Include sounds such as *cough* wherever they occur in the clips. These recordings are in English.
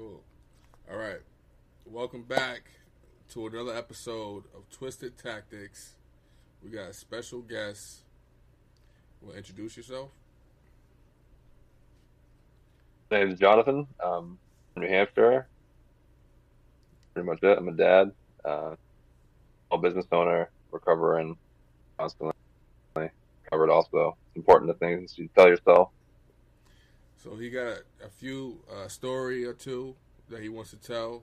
Cool. All right. Welcome back to another episode of Twisted Tactics. We got a special guest. Will introduce yourself? My name is Jonathan. From New Hampshire. Pretty much it. I'm a dad, uh, a business owner, recovering constantly. Covered also. It's important to things you tell yourself. So he got a few uh, story or two that he wants to tell,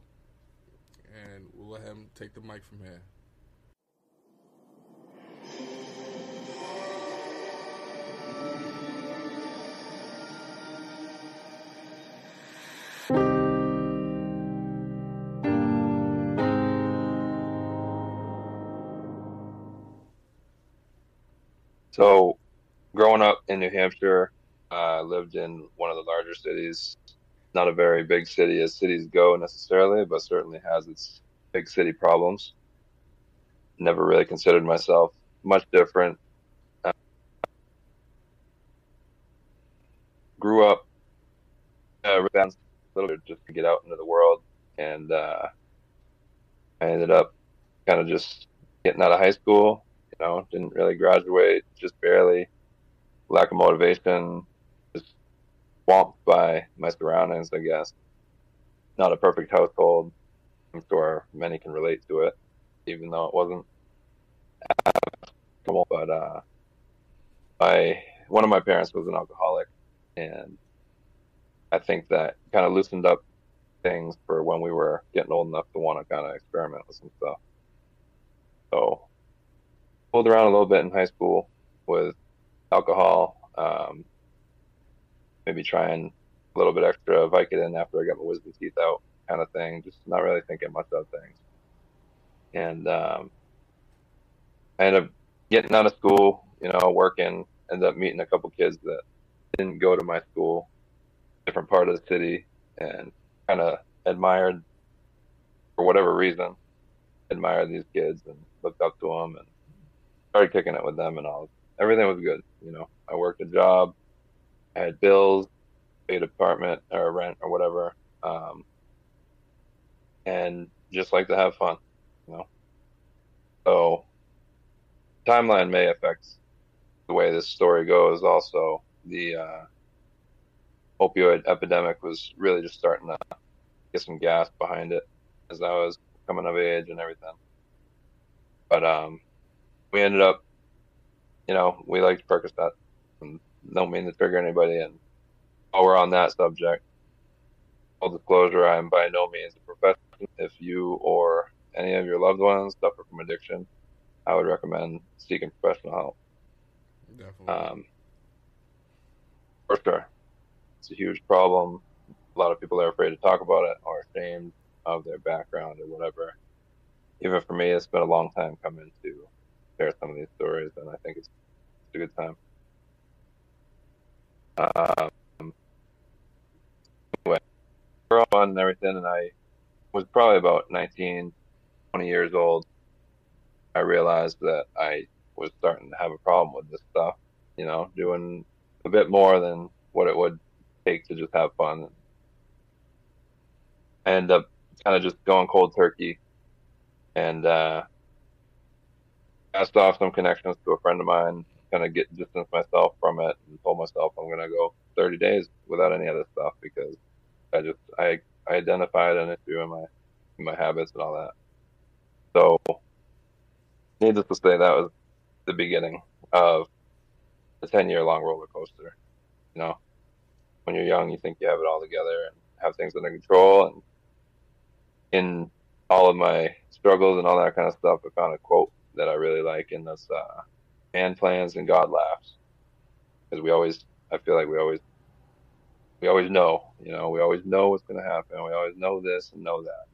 and we'll let him take the mic from here. So, growing up in New Hampshire, I uh, lived in one of the larger cities. Not a very big city as cities go necessarily, but certainly has its big city problems. Never really considered myself much different. Uh, grew up uh, a little bit just to get out into the world, and uh, I ended up kind of just getting out of high school. You know, didn't really graduate, just barely. Lack of motivation, swamped by my surroundings, I guess. Not a perfect household. I'm sure many can relate to it, even though it wasn't but uh, my one of my parents was an alcoholic, and I think that kind of loosened up things for when we were getting old enough to want to kind of experiment with some stuff. So, pulled around a little bit in high school with alcohol. Um, maybe trying a little bit extra Vicodin after I got my wisdom teeth out, kind of thing. Just not really thinking much of things. And um, I ended up getting out of school, you know, working. Ended up meeting a couple kids that didn't go to my school, different part of the city, and kind of admired, for whatever reason, admired these kids and looked up to them and started kicking it with them and all. Everything was good, you know. I worked a job, I had bills, paid apartment or rent or whatever, um, and just like to have fun, you know. So timeline may affect the way this story goes. Also, the uh, opioid epidemic was really just starting to get some gas behind it as I was coming of age and everything. But um, we ended up, you know, we liked Percocet. And don't mean to trigger anybody. And while we're on that subject, full disclosure, I am by no means a professional. If you or any of your loved ones suffer from addiction, I would recommend seeking professional help. Definitely. Um, for sure. It's a huge problem. A lot of people are afraid to talk about it or ashamed of their background or whatever. Even for me, it's been a long time coming to share some of these stories, and I think it's, it's a good time. Um, anyway, we're on and everything, and I was probably about 19, 20 years old. I realized that I was starting to have a problem with this stuff, you know, doing a bit more than what it would take to just have fun. I end up kind of just going cold turkey and uh, cast off some connections to a friend of mine kind of get distance myself from it and told myself I'm gonna go 30 days without any other stuff because I just I I identified an issue in my in my habits and all that. So, needless to say, that was the beginning of a 10 year long roller coaster. You know, when you're young, you think you have it all together and have things under control. And in all of my struggles and all that kind of stuff, I found a quote that I really like, in this uh, man plans and God laughs. Because we always, I feel like we always, we always know, you know, we always know what's going to happen. We always know this and know that.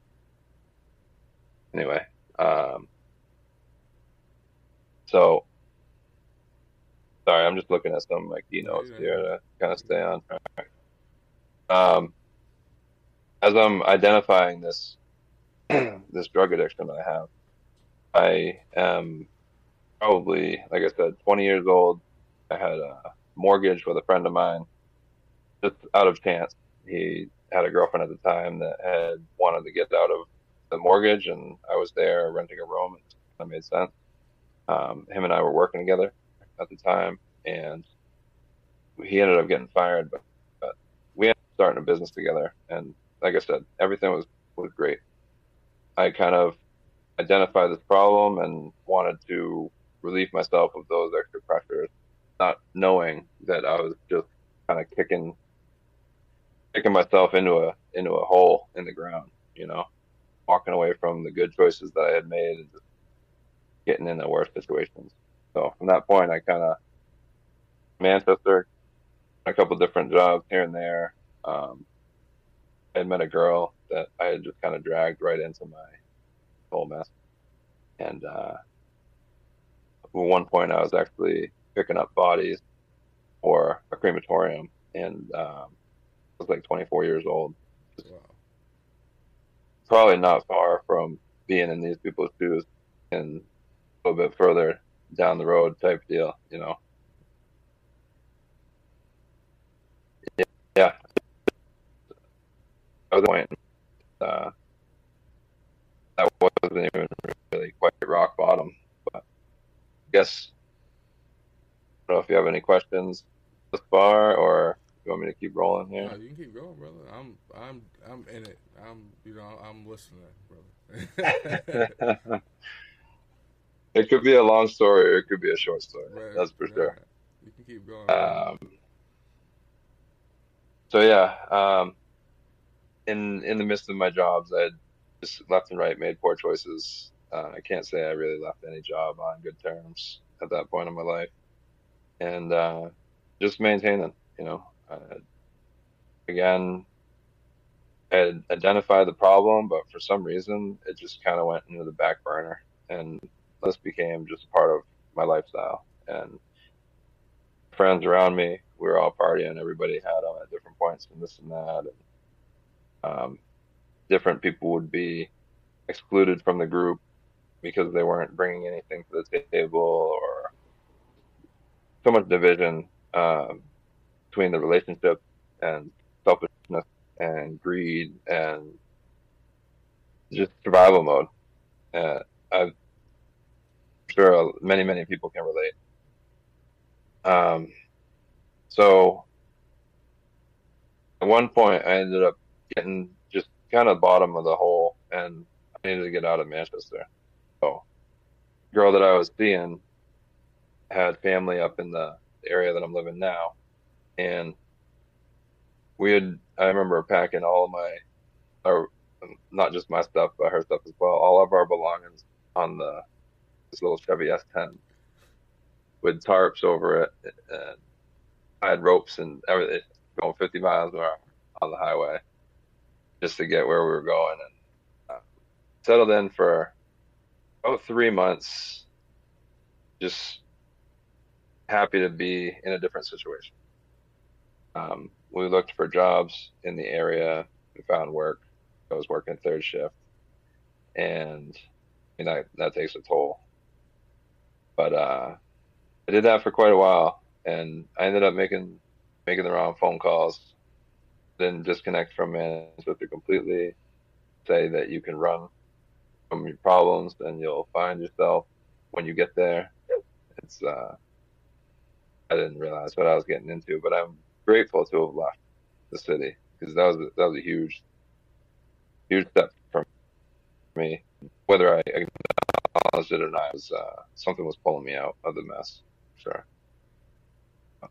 Anyway, um, so sorry, I'm just looking at some of my keynotes yeah. here to kind of stay on track. Um, as I'm identifying this *clears throat* this drug addiction that I have, I am probably, like I said, 20 years old. I had a mortgage with a friend of mine, just out of chance. He had a girlfriend at the time that had wanted to get out of the mortgage, and I was there renting a room. Of made sense. Um, him and I were working together at the time, and he ended up getting fired, but, but we ended up starting a business together. And like I said, everything was was great. I kind of identified this problem and wanted to relieve myself of those extra pressures, not knowing that I was just kind of kicking kicking myself into a into a hole in the ground, you know, walking away from the good choices that I had made and just getting into worse situations. So from that point, I kind of Manchester, a couple different jobs here and there. Um, I had met a girl that I had just kind of dragged right into my whole mess, and uh, at one point I was actually picking up bodies for a crematorium, and um, I was like 24 years old. Wow. Probably not far from being in these people's shoes, and a little bit further down the road type deal, you know. Yeah. Was point. Uh, that wasn't even really quite rock bottom. Guess I don't know if you have any questions thus far, or you want me to keep rolling here. No, you can keep going, brother. I'm, I'm, I'm in it. I'm, you know, I'm listening, brother. *laughs* it could be a long story, or it could be a short story. Right, That's for right. sure. You can keep going. Um, so yeah, um, in in the midst of my jobs, I just left and right made poor choices. Uh, I can't say I really left any job on good terms at that point in my life, and uh, just maintaining. You know, uh, again, I identified the problem, but for some reason, it just kind of went into the back burner, and this became just part of my lifestyle. And friends around me we were all partying. Everybody had them at different points and this and that. And, um, different people would be excluded from the group because they weren't bringing anything to the table or so much division um, between the relationship and selfishness and greed and just survival mode. Uh, I'm sure many, many people can relate. Um, so at one point, I ended up getting just kind of bottom of the hole, and I needed to get out of Manchester. Girl that I was seeing had family up in the area that I'm living now, and we had. I remember packing all of my, or not just my stuff, but her stuff as well. All of our belongings on the this little Chevy S10 with tarps over it, and I had ropes and everything going 50 miles an hour on the highway just to get where we were going and uh, settled in for about three months. Just happy to be in a different situation. Um, we looked for jobs in the area. We found work. I was working third shift, and I mean, that takes a toll. But uh, I did that for quite a while, and I ended up making making the wrong phone calls, then disconnect from Manchester completely. Say that you can run from your problems, and you'll find yourself when you get there. It's uh, I didn't realize what I was getting into, but I'm grateful to have left the city because that was a, that was a huge, huge step for me. Whether I acknowledged it or not, was uh, something was pulling me out of the mess. Sure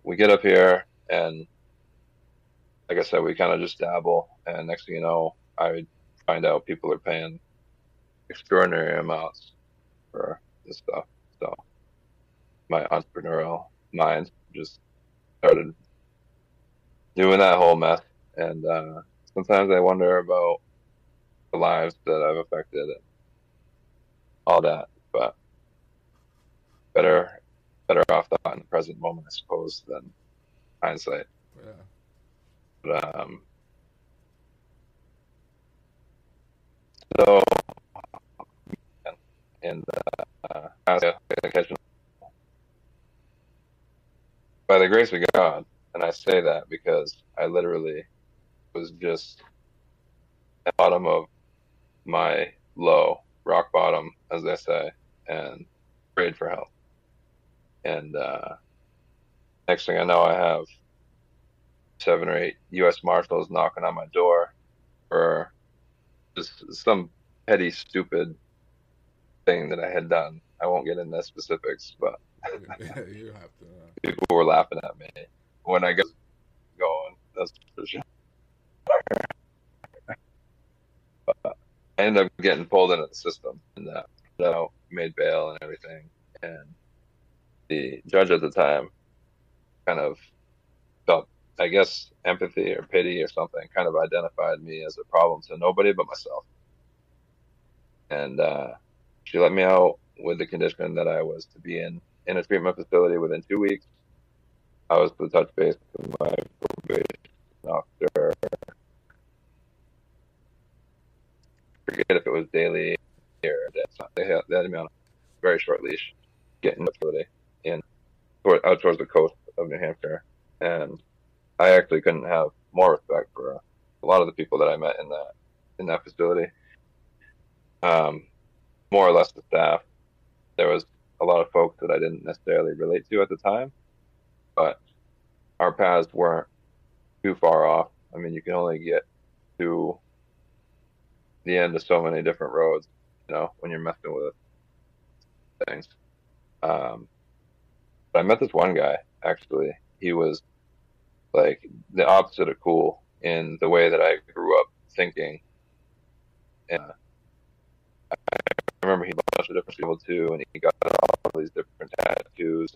we get up here and like I said, we kind of just dabble. And next thing you know, I find out people are paying extraordinary amounts for this stuff. So my entrepreneurial mind just started doing that whole mess. And uh, sometimes I wonder about the lives that I've affected and all that. But better better off thought in the present moment, I suppose, than hindsight. Yeah. But, um, so, and by the grace of God, and I say that because I literally was just at the bottom of my low, rock bottom, as they say, and prayed for help. And uh, next thing I know, I have seven or eight U.S. Marshals knocking on my door for just some petty, stupid thing that I had done. I won't get into the specifics, but you have to. Uh... People were laughing at me when I got going. That's for sure. but I ended up getting pulled into the system, and that uh, made bail and everything. And the judge at the time kind of felt, I guess, empathy or pity or something, kind of identified me as a problem to nobody but myself. And uh, she let me out with the condition that I was to be in in a treatment facility within two weeks. I was to touch base with my probation officer. Forget if it was daily or they had, they had me on very short leash, getting the facility in out towards the coast of New Hampshire, and I actually couldn't have more respect for a lot of the people that I met in that in that facility. Um, more or less the staff. There was a lot of folks that I didn't necessarily relate to at the time, but our paths weren't too far off. I mean, you can only get to the end of so many different roads, you know, when you're messing with things. Um, but I met this one guy actually. He was like the opposite of cool in the way that I grew up thinking. And I remember he bought a bunch of different people too, and he got all these different tattoos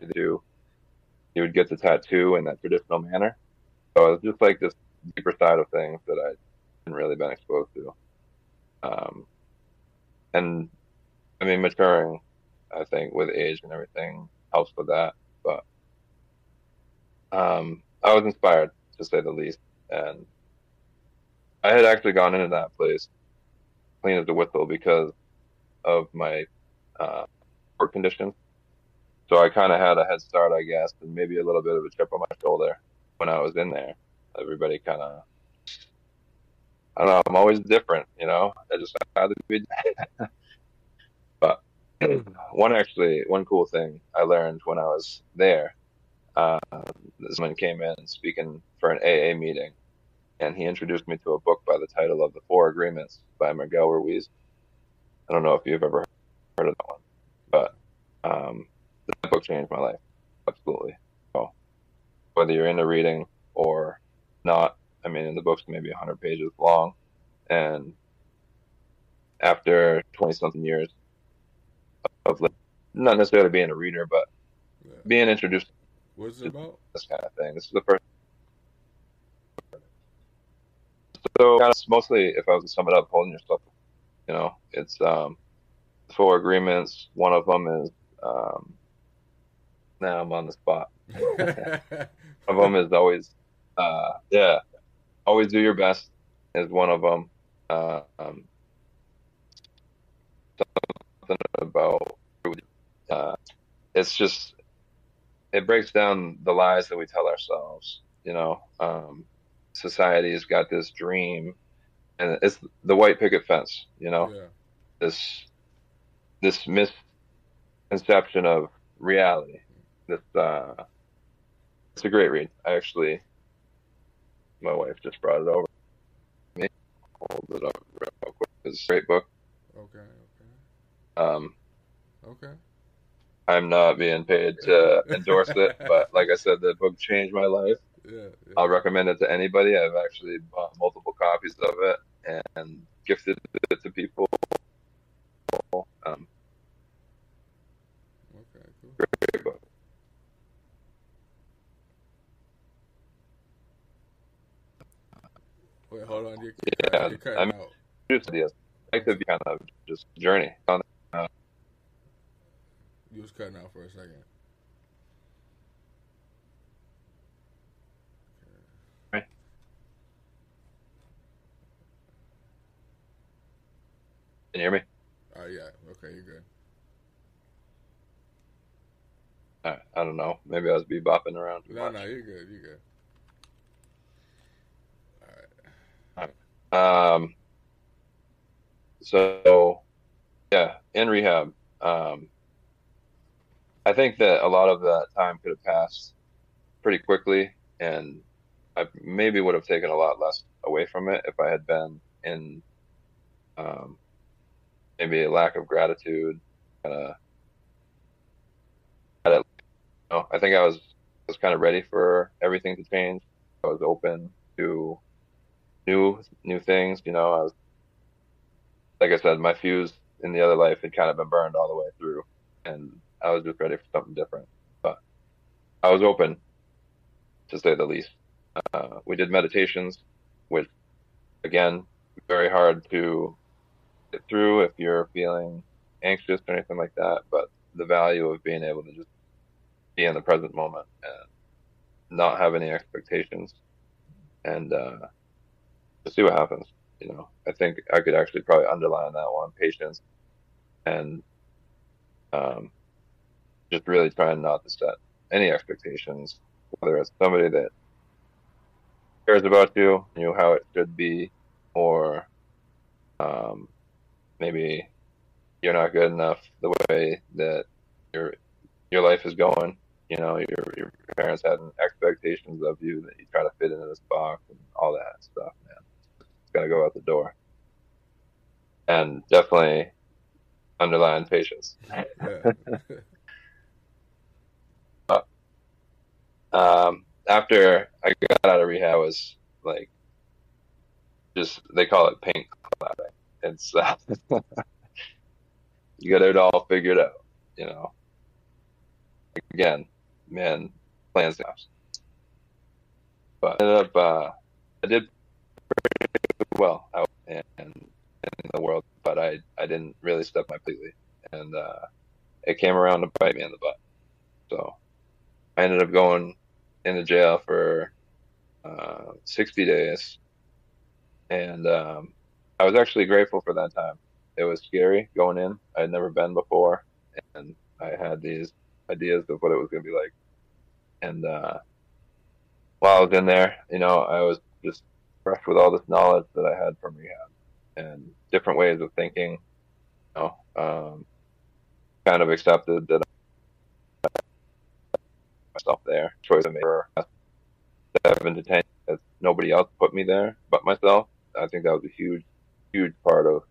and do. He would get the tattoo in that traditional manner. So it was just like this deeper side of things that I hadn't really been exposed to. Um, and I mean, maturing, I think, with age and everything helps with that. But um, I was inspired, to say the least. And I had actually gone into that place clean as a whistle because of my uh, work condition. So I kind of had a head start, I guess, and maybe a little bit of a chip on my shoulder when I was in there. Everybody kind of, I don't know, I'm always different, you know. I just had to be. *laughs* but *clears throat* one actually, one cool thing I learned when I was there, uh, someone came in speaking for an AA meeting, and he introduced me to a book by the title of The Four Agreements by Miguel Ruiz. I don't know if you've ever heard of that one, but um, that book changed my life absolutely. So whether you're into reading or not, I mean, the book's maybe 100 pages long, and after 20 something years of not necessarily being a reader, but yeah. being introduced. What's it about? This kind of thing. This is the first. So, mostly, if I was to sum it up, holding yourself, you know, it's um, four agreements. One of them is um, now I'm on the spot. *laughs* One of them is always, uh, yeah, always do your best is one of them. Uh, um, something about uh, it's just it breaks down the lies that we tell ourselves. You know, um, society's got this dream, and it's the white picket fence. You know, yeah. this this misconception of reality. This uh, it's a great read. I actually, my wife just brought it over. Me, hold it up real quick. It's a great book. Okay. Okay. Um. Okay. I'm not being paid to *laughs* endorse it, but like I said, the book changed my life. Yeah, yeah. I'll recommend it to anybody. I've actually bought multiple copies of it and gifted it to people. Um, okay, cool. Great book. Wait, hold on. You're, yeah, you're cutting I mean, out. Just ideas. Like to be kind of just journey on uh, you was cutting out for a second. Can you hear me? Oh, uh, yeah. Okay, you're good. I, I don't know. Maybe I was bebopping around no, much. No, you're good. You're good. All right. All right. Um, so yeah, in rehab, um, I think that a lot of that time could have passed pretty quickly, and I maybe would have taken a lot less away from it if I had been in um, maybe a lack of gratitude. Uh, you know, I think I was was kind of ready for everything to change. I was open to new new things. You know, I was like I said, my fuse in the other life had kind of been burned all the way through, and I was just ready for something different. But I was open, to say the least. Uh, we did meditations, which again, very hard to get through if you're feeling anxious or anything like that. But the value of being able to just be in the present moment and not have any expectations and uh, see what happens. You know, I think I could actually probably underline that one patience and um, just really trying not to set any expectations, whether it's somebody that cares about you, you know how it should be, or um, maybe you're not good enough the way that your your life is going. You know, your your parents had expectations of you that you try to fit into this box and all that stuff, man. It's got to go out the door. And definitely underline patience. but, *laughs* um, after I got out of rehab, I was like, just they call it pink clouding. It's *laughs* uh, you got it all figured out, you know. Again, man, plans. But I ended up, uh, I did pretty well out in, in the world, but I, I didn't really step my completely. And uh, it came around to bite me in the butt. So I ended up going into jail for uh, 60 days. And um, I was actually grateful for that time. It was scary going in. I had never been before. And I had these ideas of what it was going to be like. And uh, while I was in there, you know, I was just fresh with all this knowledge that I had from rehab and different ways of thinking. You know, um, kind of accepted that myself there. Choice I made for seven to ten. Nobody else put me there but myself. I think that was a huge, huge part of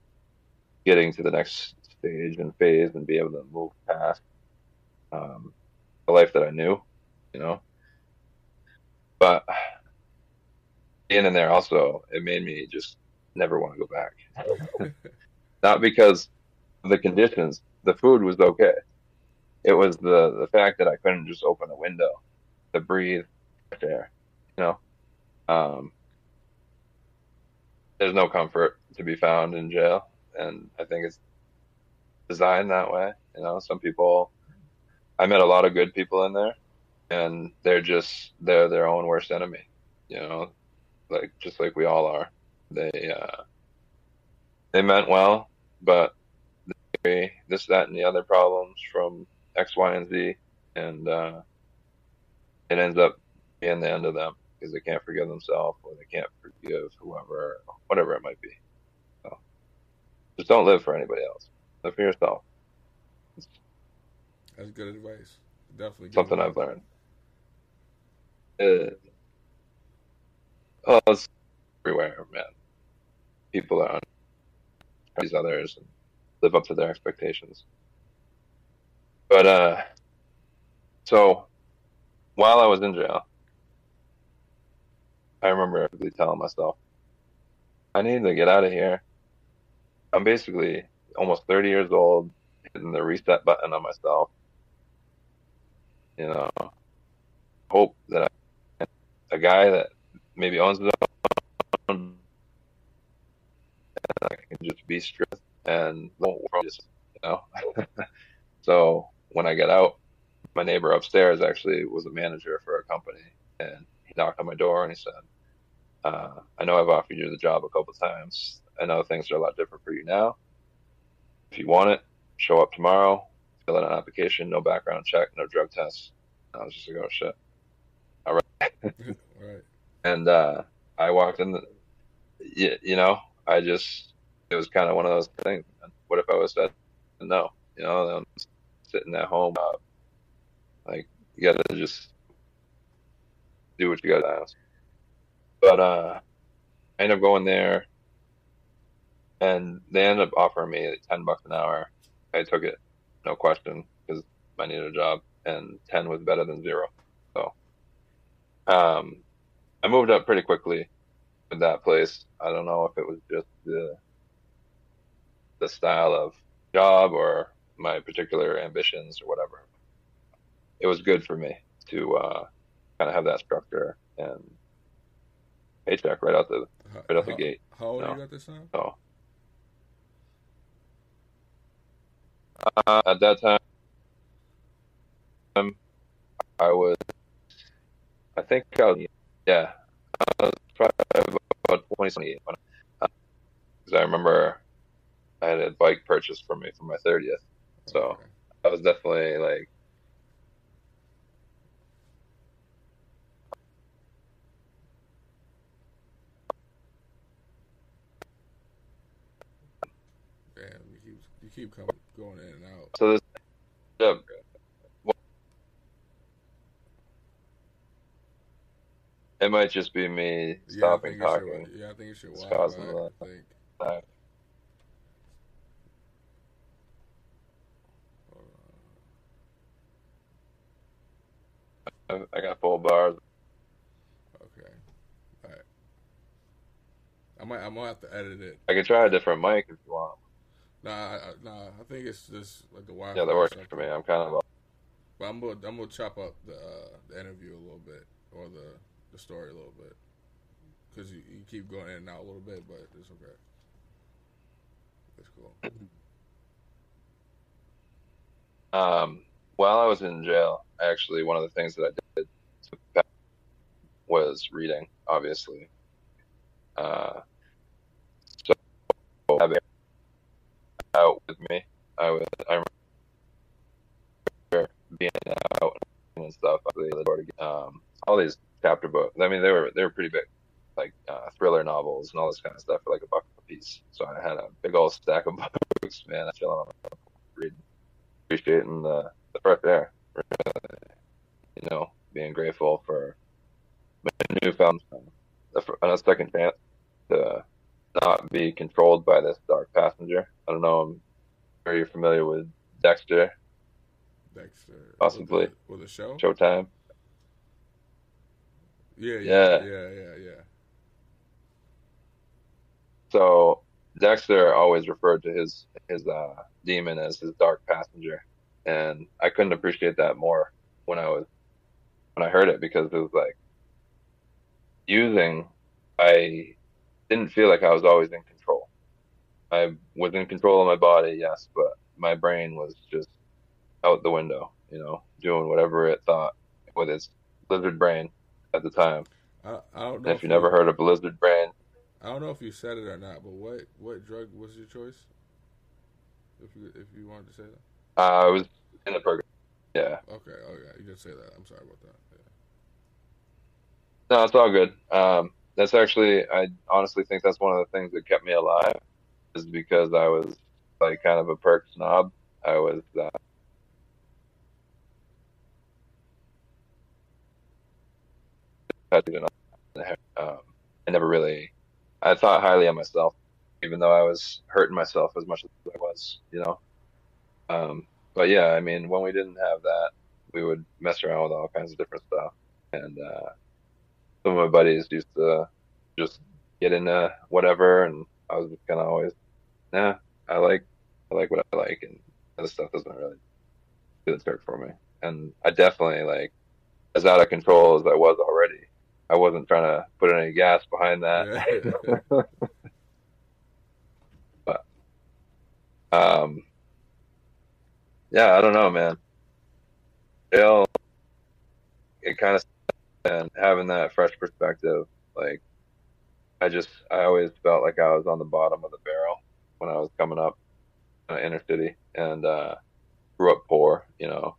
getting to the next stage and phase and be able to move past um, the life that I knew, you know. But being in there also, it made me just never want to go back. *laughs* Not because the conditions, the food was okay. It was the the fact that I couldn't just open a window to breathe air. You know, um, there's no comfort to be found in jail, and I think it's designed that way. You know, some people. I met a lot of good people in there, and they're just they're their own worst enemy. You know, like just like we all are. They uh, they meant well, but they, this, that, and the other problems from X, Y, and Z, and uh, it ends up being the end of them because they can't forgive themselves or they can't forgive whoever, whatever it might be. So just don't live for anybody else. Live for yourself. That's good advice. Definitely something advice. I've learned. Uh, oh, it's everywhere, man. People are on these others and live up to their expectations. But uh, so while I was in jail, I remember telling myself, I need to get out of here. I'm basically almost 30 years old, hitting the reset button on myself. You know, hope that I, a guy that maybe owns his and I can just be strict and won't just, you know. *laughs* so when I got out, my neighbor upstairs actually was a manager for a company, and he knocked on my door and he said, uh, "I know I've offered you the job a couple times. I know things are a lot different for you now. If you want it, show up tomorrow, fill out an application, no background check, no drug tests." I was just like, "Oh shit." All right. *laughs* right. And uh, I walked in. The, you, you know, I just it was kind of one of those things. What if I was said no? You know, I'm sitting at home, uh, like you got to just do what you to ask. But uh, I ended up going there, and they ended up offering me ten bucks an hour. I took it, no question, because I needed a job, and ten was better than zero. So, um, I moved up pretty quickly with that place. I don't know if it was just the the style of job or my particular ambitions or whatever. It was good for me to uh, kind of have that structure and paycheck right out the right out the gate. How old you, know? you at this time? Oh, uh, at that time, um, I was, I think I was, yeah, I was probably about 20, because I remember I had a bike purchased for me for my 30th. So okay. I was definitely like, Damn, you keep coming going in and out. So this, yeah, It might just be me stopping yeah, talking. Should, yeah, I think you should watch that. I think. Uh, I got full bars. Okay. All right. I might. I might have to edit it. I can try a different mic if you want. Nah, I, nah. I think it's just like the Wi-Fi. Yeah, that works for me. I'm kind of. But I'm gonna I'm gonna chop up the uh, the interview a little bit or the the story a little bit because you, you keep going in and out a little bit, but it's okay. It's cool. Um, while I was in jail, actually, one of the things that I did was reading, obviously. Uh, so out with me, I was I remember being out and stuff. Um, all these chapter books. I mean, they were they were pretty big, like uh, thriller novels and all this kind of stuff for like a buck a piece. So I had a big old stack of *laughs* books, man. I feel reading, appreciating the the fresh air. You know, being grateful for my newfound a second chance to not be controlled by this dark passenger. I don't know. I'm very familiar with Dexter. Dexter, possibly with the, with the show, Showtime. Yeah, yeah, yeah, yeah, yeah. So Dexter always referred to his his uh, demon as his dark passenger, and I couldn't appreciate that more when I was when I heard it because it was like using. I didn't feel like I was always in control. I was in control of my body, yes, but my brain was just out the window, you know, doing whatever it thought with its lizard brain at the time. I, I don't know. if, if you never heard of Blizzard brain, I don't know if you said it or not, but what what drug was your choice? If you if you wanted to say that, uh, I was in the program. Yeah. Okay. Oh yeah, you did say that. I'm sorry about that. Yeah. No, it's all good. Um, that's actually, I honestly think that's one of the things that kept me alive, is because I was like kind of a perk snob. I was. Uh, Um, I never really, I thought highly of myself, even though I was hurting myself as much as I was, you know. Um, but yeah, I mean, when we didn't have that, we would mess around with all kinds of different stuff. And uh, some of my buddies used to just get into whatever, and I was kind of always, nah, I like, I like what I like, and this stuff doesn't really do the trick for me. And I definitely like as out of control as I was already. I wasn't trying to put any gas behind that. *laughs* but um, yeah, I don't know, man. It, it kind of and having that fresh perspective, like I just I always felt like I was on the bottom of the barrel when I was coming up in the inner city and uh, grew up poor. You know,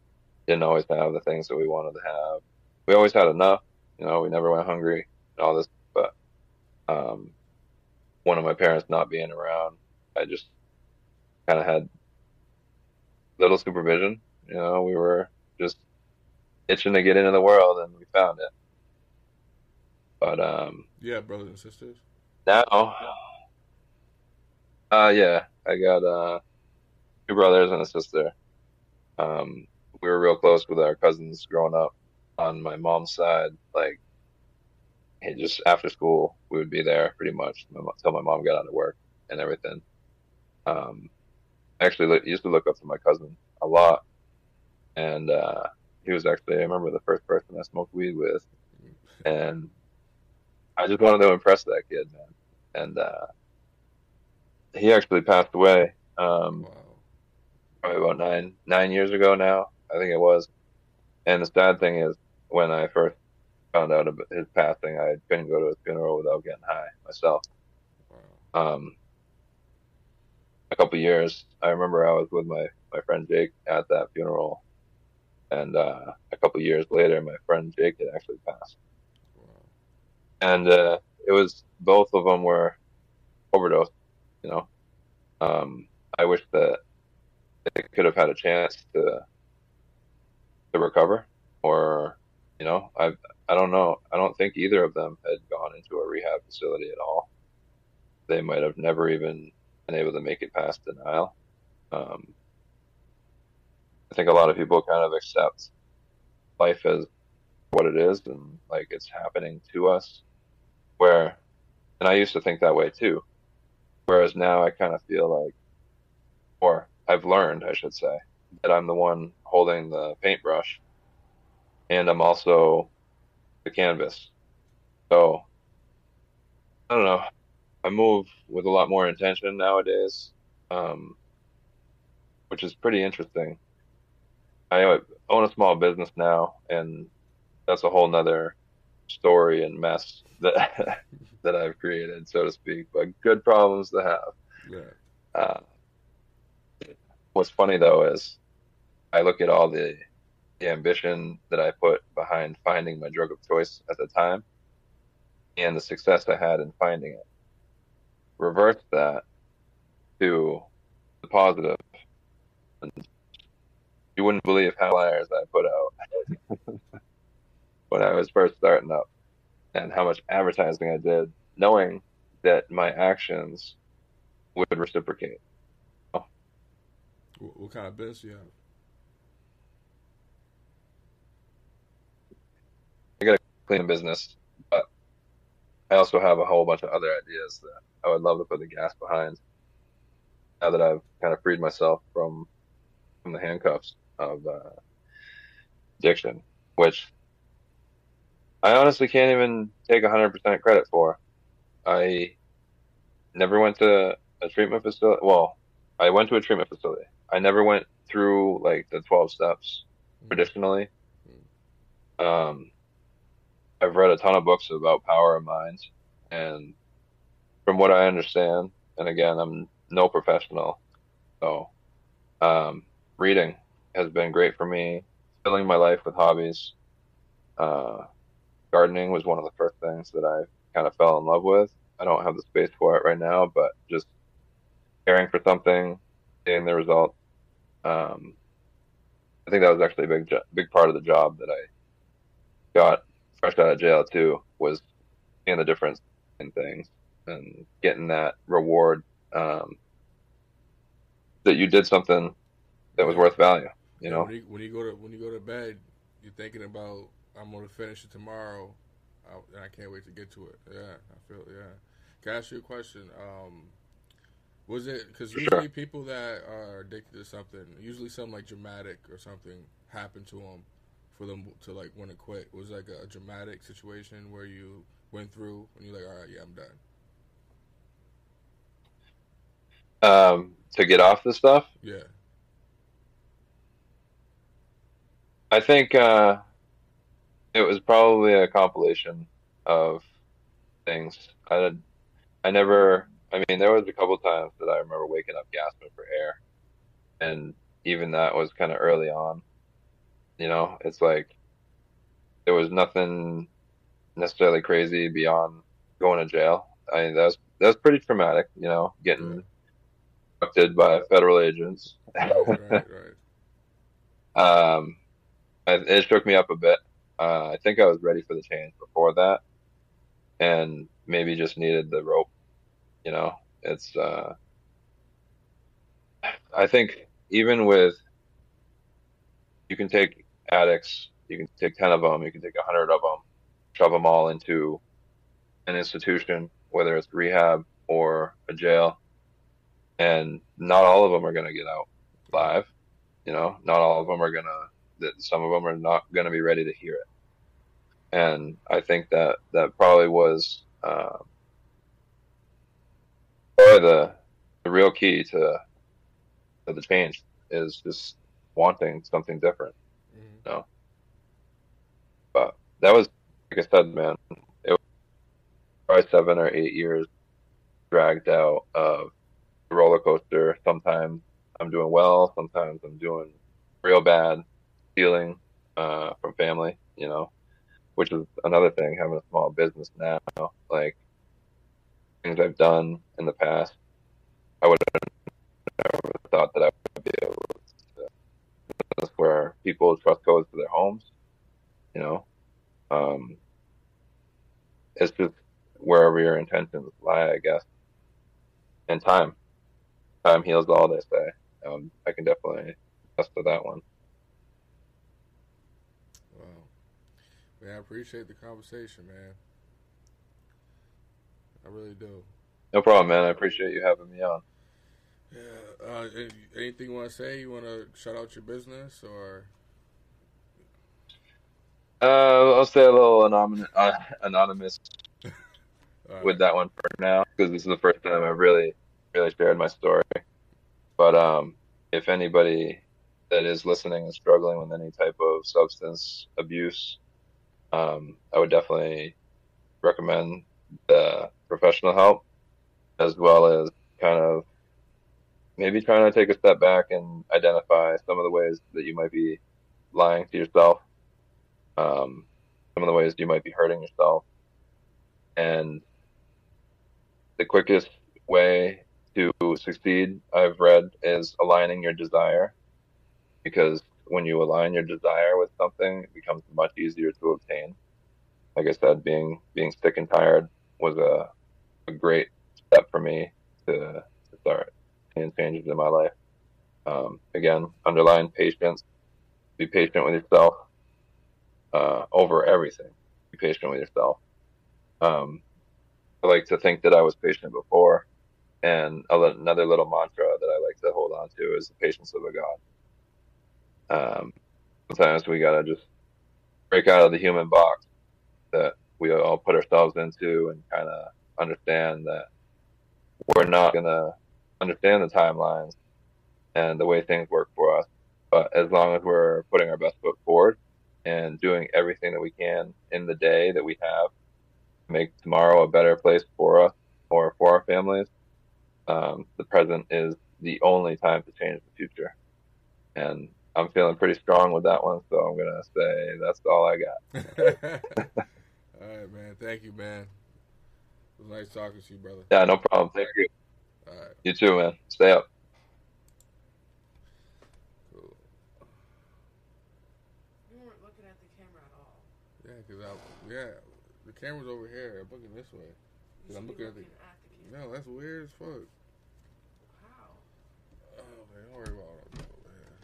didn't always have the things that we wanted to have. We always had enough, you know, we never went hungry and all this, but um, one of my parents not being around, I just kind of had little supervision. You know, we were just itching to get into the world, and we found it. But um, yeah, brothers and sisters. Now, uh, yeah, I got uh two brothers and a sister. Um, we were real close with our cousins growing up on my mom's side. Like, just after school, we would be there pretty much until my mom got out of work and everything. Um, actually used to look up to my cousin a lot, and uh, he was actually I remember the first person I smoked weed with, *laughs* and I just wanted to impress that kid, man. And uh, he actually passed away. Um, wow. Probably about nine nine years ago now, I think it was. And the sad thing is, when I first found out about his passing, I couldn't go to his funeral without getting high myself. Wow. Um, a couple years, I remember I was with my my friend Jake at that funeral, and uh, a couple years later, my friend Jake had actually passed and uh, it was both of them were overdose. You know, um, I wish that they could have had a chance to to recover, or you know, I I don't know. I don't think either of them had gone into a rehab facility at all. They might have never even been able to make it past denial. Um, I think a lot of people kind of accept life as what it is and like it's happening to us where, and I used to think that way too. Whereas now I kind of feel like, or I've learned, I should say, that I'm the one holding the paintbrush and I'm also the canvas. So, I don't know. I move with a lot more intention nowadays, um, which is pretty interesting. I own a small business now, and that's a whole nother story and mess that *laughs* that I've created, so to speak. But good problems to have. Yeah. Uh, what's funny though is I look at all the the ambition that I put behind finding my drug of choice at the time, and the success I had in finding it. Reverse that to the positive, and you wouldn't believe how flyers I put out when I was first starting up and how much advertising I did, knowing that my actions would reciprocate. Oh. What, what kind of business do you have? I got a clean business, but I also have a whole bunch of other ideas that I would love to put the gas behind. Now that I've kind of freed myself from from the handcuffs of uh, addiction, which I honestly can't even take 100% credit for. I never went to a treatment facility. Well, I went to a treatment facility. I never went through like the 12 steps mm-hmm. traditionally. Mm-hmm. Um, I've read a ton of books about power of minds, and from what I understand, and again, I'm no professional, so um, reading has been great for me, filling my life with hobbies. Uh, gardening was one of the first things that I kind of fell in love with. I don't have the space for it right now, but just caring for something, seeing the result. Um, I think that was actually a big, big part of the job that I got fresh out of jail too, was seeing the difference in things and getting that reward um, that you did something that was worth value. You know, when you, when you go to when you go to bed, you're thinking about I'm gonna finish it tomorrow, I, and I can't wait to get to it. Yeah, I feel yeah. Can I ask you a question? Um, was it because usually people that are addicted to something, usually something like dramatic or something happened to them for them to like want to quit? Was like a, a dramatic situation where you went through and you're like, all right, yeah, I'm done. Um, to get off the stuff. Yeah. I think uh, it was probably a compilation of things. I I never. I mean, there was a couple times that I remember waking up gasping for air, and even that was kind of early on. You know, it's like there was nothing necessarily crazy beyond going to jail. I mean, that's was that was pretty traumatic. You know, getting abducted by federal agents. Right, right, right. *laughs* um, it, shook me up a bit. Uh, I think I was ready for the change before that, and maybe just needed the rope. You know, it's. Uh, I think even with, you can take addicts, you can take ten of them, you can take a hundred of them, shove them all into an institution, whether it's rehab or a jail, and not all of them are going to get out live. You know, not all of them are going to. That some of them are not going to be ready to hear it and I think that that probably was uh, probably the the real key to to the change is just wanting something different. Mhm. You know? But that was like I said, man. It was probably seven or eight years dragged out of the roller coaster. Sometimes I'm doing well, sometimes I'm doing real bad, stealing uh, from family. You know, which is another thing. Having a small business now, like things I've done in the past, I would have never thought that I would be able to. That's where people trust goes to their homes. You know, um, it's just wherever your intentions lie, I guess. And time, time heals all. They say. Um, I can definitely attest to that one. Wow. Man, I appreciate the conversation, man. I really do. No problem, man. I appreciate you having me on. Yeah. Uh, anything you want to say? You want to shout out your business or? Uh, I'll stay a little anonymous, uh, anonymous *laughs* right. with that one for now because this is the first time I've really, really shared my story. But um, if anybody that is listening is struggling with any type of substance abuse, um, I would definitely recommend the professional help as well as kind of maybe trying to take a step back and identify some of the ways that you might be lying to yourself, um, some of the ways you might be hurting yourself, and the quickest way to succeed I've read is aligning your desire because when you align your desire with something it becomes much easier to obtain. Like I said being being sick and tired was a, a great step for me to, to start seeing changes in my life. Um, again underline patience. Be patient with yourself uh, over everything. Be patient with yourself. Um, I like to think that I was patient before. And another little mantra that I like to hold on to is the patience of a God. Um, sometimes we gotta just break out of the human box that we all put ourselves into and kind of understand that we're not gonna understand the timelines and the way things work for us. But as long as we're putting our best foot forward and doing everything that we can in the day that we have make tomorrow a better place for us or for our families, um, the present is the only time to change the future. And I'm feeling pretty strong with that one, so I'm gonna say that's all I got. *laughs* All right, man. Thank you, man. It was nice talking to you, brother. Yeah, no problem. Thank you. All right, You too, man. Stay up. cool. You weren't looking at the camera at all. Yeah, cause I yeah, the camera's over here. I'm looking this way. You I'm should be looking at the- at the camera. No, that's weird as fuck. How? Oh man, don't worry about it. Over here.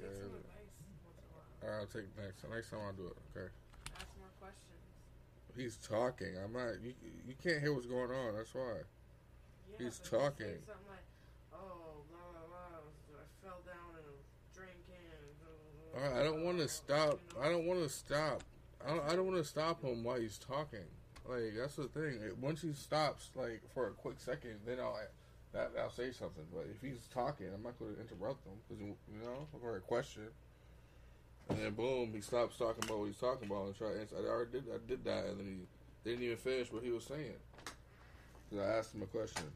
Take Yeah, some yeah. advice once in a while. All right, I'll take next. The next time I'll do it. Okay. Ask more questions. He's talking. I'm not. You, you can't hear what's going on. That's why. Yeah, He's talking. Something like, oh, blah, blah, blah. I fell down in a drinking. All right, I don't want to stop. I don't want to stop. I don't, I don't want to stop him while he's talking. Like that's the thing. Once he stops, like for a quick second, then I'll that I'll say something. But if he's talking, I'm not going to interrupt him because you know for a question. And then boom, he stops talking about what he's talking about and try to answer. I already did. I did that, and then he didn't even finish what he was saying. 'Cause I asked him a question.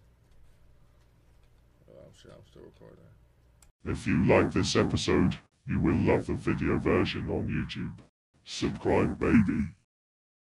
Oh, I'm sure I'm still recording. If you like this episode, you will love the video version on YouTube. Subscribe, baby.